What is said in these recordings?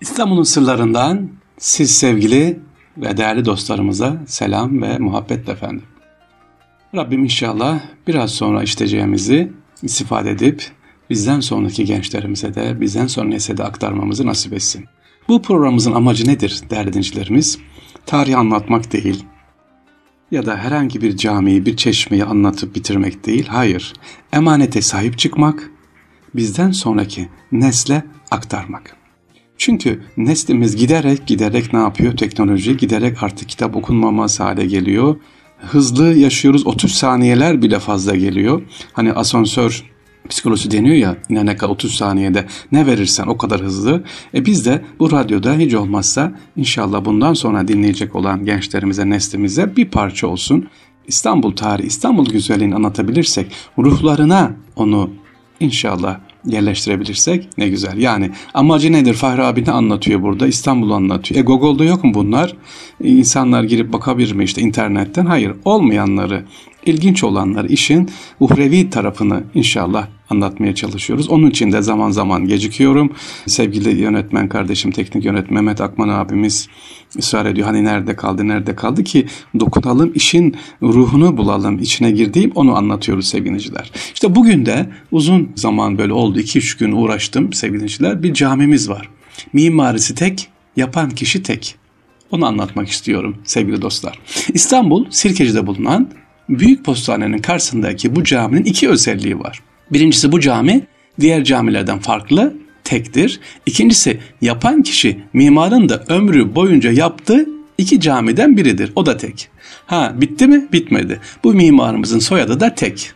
İstanbul'un sırlarından siz sevgili ve değerli dostlarımıza selam ve muhabbet efendim. Rabbim inşallah biraz sonra işleyeceğimizi istifade edip bizden sonraki gençlerimize de bizden sonra nesle de aktarmamızı nasip etsin. Bu programımızın amacı nedir değerli dincilerimiz? Tarihi anlatmak değil ya da herhangi bir camiyi, bir çeşmeyi anlatıp bitirmek değil. Hayır, emanete sahip çıkmak, bizden sonraki nesle aktarmak. Çünkü neslimiz giderek giderek ne yapıyor? Teknoloji giderek artık kitap okunmaması hale geliyor. Hızlı yaşıyoruz. 30 saniyeler bile fazla geliyor. Hani asansör psikolojisi deniyor ya ne kadar 30 saniyede ne verirsen o kadar hızlı. E biz de bu radyoda hiç olmazsa inşallah bundan sonra dinleyecek olan gençlerimize, neslimize bir parça olsun. İstanbul tarihi, İstanbul güzelliğini anlatabilirsek ruhlarına onu inşallah yerleştirebilirsek ne güzel. Yani amacı nedir? Fahri abi ne anlatıyor burada? İstanbul'u anlatıyor. E Google'da yok mu bunlar? E, insanlar girip bakabilir mi işte internetten? Hayır. Olmayanları, ilginç olanları, işin uhrevi tarafını inşallah anlatmaya çalışıyoruz. Onun için de zaman zaman gecikiyorum. Sevgili yönetmen kardeşim, teknik yönetmen Mehmet Akman abimiz ısrar ediyor. Hani nerede kaldı, nerede kaldı ki dokunalım, işin ruhunu bulalım, içine girdiğim onu anlatıyoruz sevgiliciler. İşte bugün de uzun zaman böyle oldu. 2-3 gün uğraştım sevgiliciler. Bir camimiz var. Mimarisi tek, yapan kişi tek. Onu anlatmak istiyorum sevgili dostlar. İstanbul Sirkeci'de bulunan Büyük Postanenin karşısındaki bu caminin iki özelliği var. Birincisi bu cami diğer camilerden farklı, tektir. İkincisi yapan kişi mimarın da ömrü boyunca yaptığı iki camiden biridir. O da tek. Ha bitti mi? Bitmedi. Bu mimarımızın soyadı da tek.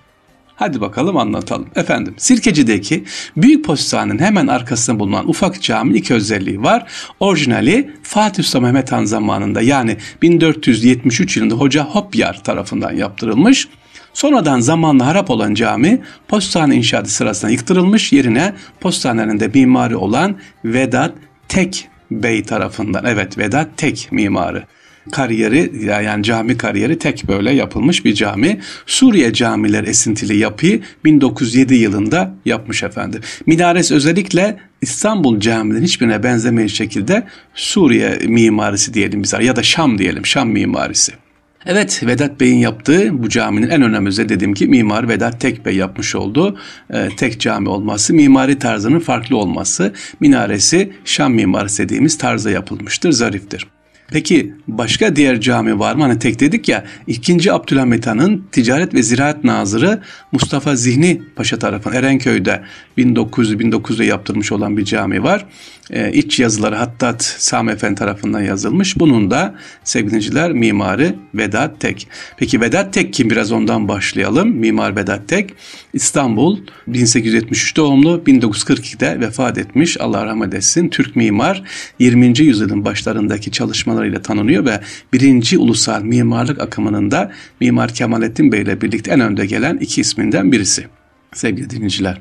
Hadi bakalım anlatalım. Efendim Sirkeci'deki Büyük Postane'nin hemen arkasında bulunan ufak caminin iki özelliği var. Orijinali Fatih Sultan Mehmet Han zamanında yani 1473 yılında Hoca Hopyar tarafından yaptırılmış. Sonradan zamanla harap olan cami postane inşaatı sırasında yıktırılmış yerine postanenin de mimarı olan Vedat Tek Bey tarafından evet Vedat Tek mimarı kariyeri yani cami kariyeri tek böyle yapılmış bir cami. Suriye camiler esintili yapıyı 1907 yılında yapmış efendim. Minaresi özellikle İstanbul camilerin hiçbirine benzemeyen şekilde Suriye mimarisi diyelim biz ya da Şam diyelim Şam mimarisi. Evet Vedat Bey'in yaptığı bu caminin en önemli özelliği dediğim ki mimar Vedat Tek Bey yapmış olduğu e, tek cami olması, mimari tarzının farklı olması, minaresi Şam mimarisi dediğimiz tarzda yapılmıştır, zariftir. Peki başka diğer cami var mı? Hani tek dedik ya 2. Abdülhamit Han'ın Ticaret ve Ziraat Nazırı Mustafa Zihni Paşa tarafından Erenköy'de 1900-1900'de yaptırmış olan bir cami var. Ee, iç yazıları Hattat Sami Efendi tarafından yazılmış. Bunun da sevgiliciler mimarı Vedat Tek. Peki Vedat Tek kim? Biraz ondan başlayalım. Mimar Vedat Tek İstanbul 1873 doğumlu 1942'de vefat etmiş. Allah rahmet etsin. Türk mimar 20. yüzyılın başlarındaki çalışmalarıyla tanınıyor ve birinci ulusal mimarlık akımının da Mimar Kemalettin Bey ile birlikte en önde gelen iki isminden birisi. Sevgili dinleyiciler.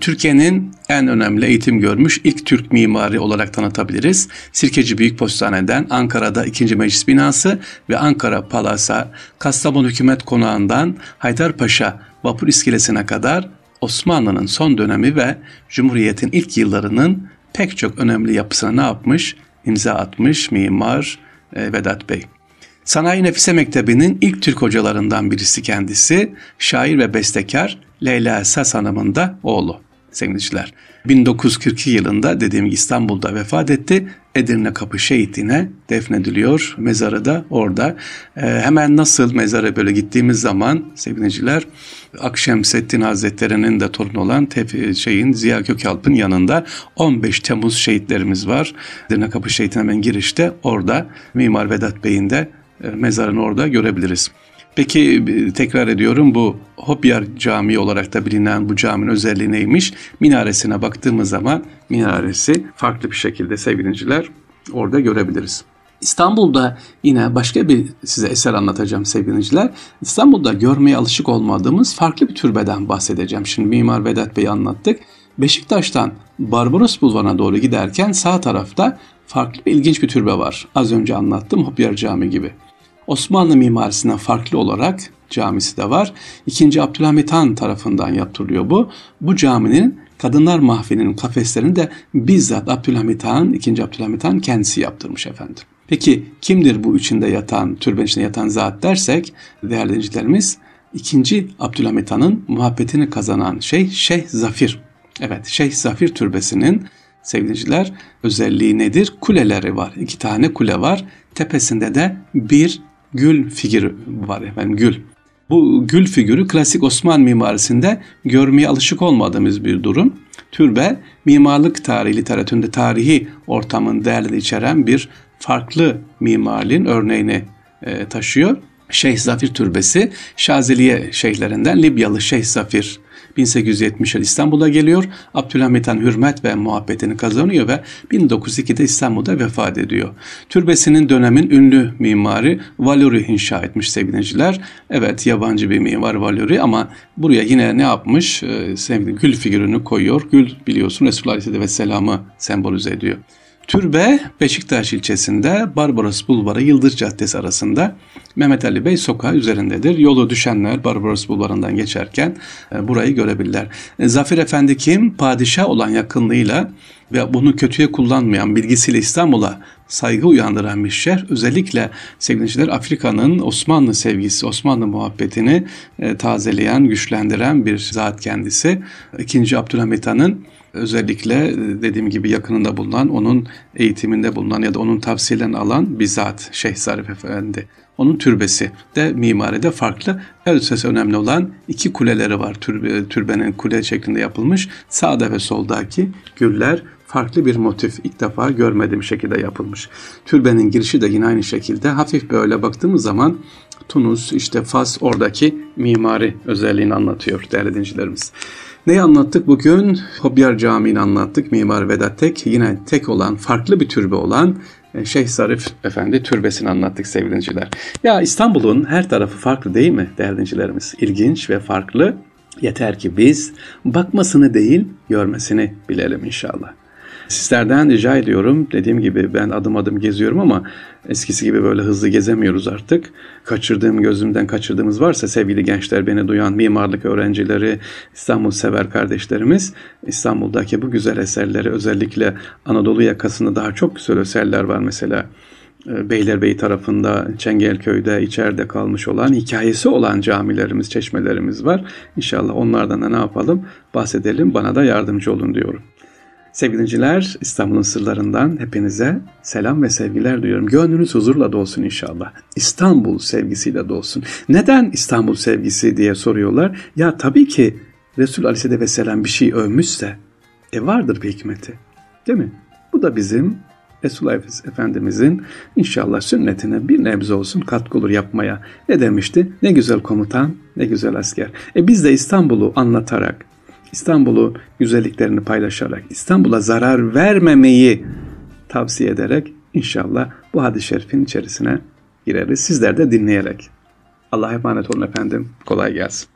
Türkiye'nin en önemli eğitim görmüş ilk Türk mimari olarak tanıtabiliriz. Sirkeci Büyük Postane'den Ankara'da 2. Meclis Binası ve Ankara Palasa, Kastamonu Hükümet Konağı'ndan Haydarpaşa Vapur İskelesi'ne kadar Osmanlı'nın son dönemi ve Cumhuriyet'in ilk yıllarının pek çok önemli yapısına ne yapmış? İmza atmış mimar e, Vedat Bey. Sanayi Nefise Mektebi'nin ilk Türk hocalarından birisi kendisi, şair ve bestekar Leyla Esas Hanım'ın da oğlu sevgiliciler. 1942 yılında dediğim İstanbul'da vefat etti. Edirne Kapı Şehitliğine defnediliyor. Mezarı da orada. Ee, hemen nasıl mezara böyle gittiğimiz zaman sevgiliciler Akşemseddin Hazretleri'nin de torunu olan tef- şeyin Ziya Gökalp'ın yanında 15 Temmuz şehitlerimiz var. Edirne Kapı Şehitliğine hemen girişte orada Mimar Vedat Bey'in de e, mezarını orada görebiliriz. Peki tekrar ediyorum bu Hopyar Camii olarak da bilinen bu caminin özelliği neymiş? Minaresine baktığımız zaman minaresi farklı bir şekilde sevgiliciler orada görebiliriz. İstanbul'da yine başka bir size eser anlatacağım sevgiliciler. İstanbul'da görmeye alışık olmadığımız farklı bir türbeden bahsedeceğim. Şimdi Mimar Vedat Bey'i anlattık. Beşiktaş'tan Barbaros Bulvarı'na doğru giderken sağ tarafta farklı bir ilginç bir türbe var. Az önce anlattım Hopyar Camii gibi. Osmanlı mimarisinden farklı olarak camisi de var. İkinci Abdülhamit Han tarafından yaptırılıyor bu. Bu caminin Kadınlar Mahfili'nin kafeslerini de bizzat Abdülhamit Han, 2. Abdülhamit Han kendisi yaptırmış efendim. Peki kimdir bu içinde yatan, türbenin içinde yatan zat dersek değerli dinleyicilerimiz ikinci Abdülhamit Han'ın muhabbetini kazanan şey Şeyh Zafir. Evet Şeyh Zafir türbesinin sevgiliciler özelliği nedir? Kuleleri var. İki tane kule var. Tepesinde de bir gül figürü var efendim gül. Bu gül figürü klasik Osmanlı mimarisinde görmeye alışık olmadığımız bir durum. Türbe mimarlık tarihi literatüründe tarihi ortamın değerlerini içeren bir farklı mimariliğin örneğini e, taşıyor. Şeyh Zafir Türbesi Şazeliye şeyhlerinden Libyalı Şeyh Zafir 1870 İstanbul'a geliyor. Abdülhamit Han hürmet ve muhabbetini kazanıyor ve 1902'de İstanbul'da vefat ediyor. Türbesinin dönemin ünlü mimarı Valori inşa etmiş sevgiliciler. Evet yabancı bir mimar Valori ama buraya yine ne yapmış? Ee, sevgili gül figürünü koyuyor. Gül biliyorsun Resulullah Aleyhisselam'ı sembolize ediyor. Türbe Beşiktaş ilçesinde Barbaros Bulvarı Yıldız Caddesi arasında Mehmet Ali Bey sokağı üzerindedir. Yolu düşenler Barbaros Bulvarı'ndan geçerken e, burayı görebilirler. E, Zafer Efendi kim? Padişah olan yakınlığıyla ve bunu kötüye kullanmayan bilgisiyle İstanbul'a saygı uyandıran bir şehir. Özellikle sevgiliciler Afrika'nın Osmanlı sevgisi, Osmanlı muhabbetini e, tazeleyen, güçlendiren bir zat kendisi. İkinci Abdülhamit Han'ın özellikle e, dediğim gibi yakınında bulunan, onun eğitiminde bulunan ya da onun tavsiyelerini alan bizzat Şeyh Zarif Efendi. Onun türbesi de mimaride farklı. Ötesi önemli olan iki kuleleri var. Türbe, türbenin kule şeklinde yapılmış. Sağda ve soldaki güller farklı bir motif ilk defa görmediğim şekilde yapılmış. Türbenin girişi de yine aynı şekilde hafif böyle baktığımız zaman Tunus, işte Fas oradaki mimari özelliğini anlatıyor değerli dincilerimiz. Neyi anlattık bugün? Hobyar Camii'ni anlattık. Mimar Vedat Tek. Yine tek olan, farklı bir türbe olan e, Şeyh Zarif Efendi türbesini anlattık sevgili Ya İstanbul'un her tarafı farklı değil mi değerli dincilerimiz? İlginç ve farklı. Yeter ki biz bakmasını değil, görmesini bilelim inşallah. Sizlerden rica ediyorum. Dediğim gibi ben adım adım geziyorum ama eskisi gibi böyle hızlı gezemiyoruz artık. Kaçırdığım, gözümden kaçırdığımız varsa sevgili gençler, beni duyan mimarlık öğrencileri, İstanbul sever kardeşlerimiz İstanbul'daki bu güzel eserleri özellikle Anadolu yakasında daha çok güzel eserler var mesela. E, Beylerbeyi tarafında Çengelköy'de içeride kalmış olan hikayesi olan camilerimiz, çeşmelerimiz var. İnşallah onlardan da ne yapalım bahsedelim bana da yardımcı olun diyorum. Sevgili dinciler, İstanbul'un sırlarından hepinize selam ve sevgiler duyuyorum. Gönlünüz huzurla dolsun inşallah. İstanbul sevgisiyle dolsun. Neden İstanbul sevgisi diye soruyorlar. Ya tabii ki Resul Aleyhisselatü Vesselam bir şey övmüşse e vardır bir hikmeti. Değil mi? Bu da bizim Resulullah Efendimizin inşallah sünnetine bir nebze olsun katkı olur yapmaya. Ne demişti? Ne güzel komutan, ne güzel asker. E biz de İstanbul'u anlatarak, İstanbul'u güzelliklerini paylaşarak, İstanbul'a zarar vermemeyi tavsiye ederek inşallah bu hadis-i şerifin içerisine gireriz. Sizler de dinleyerek. Allah'a emanet olun efendim. Kolay gelsin.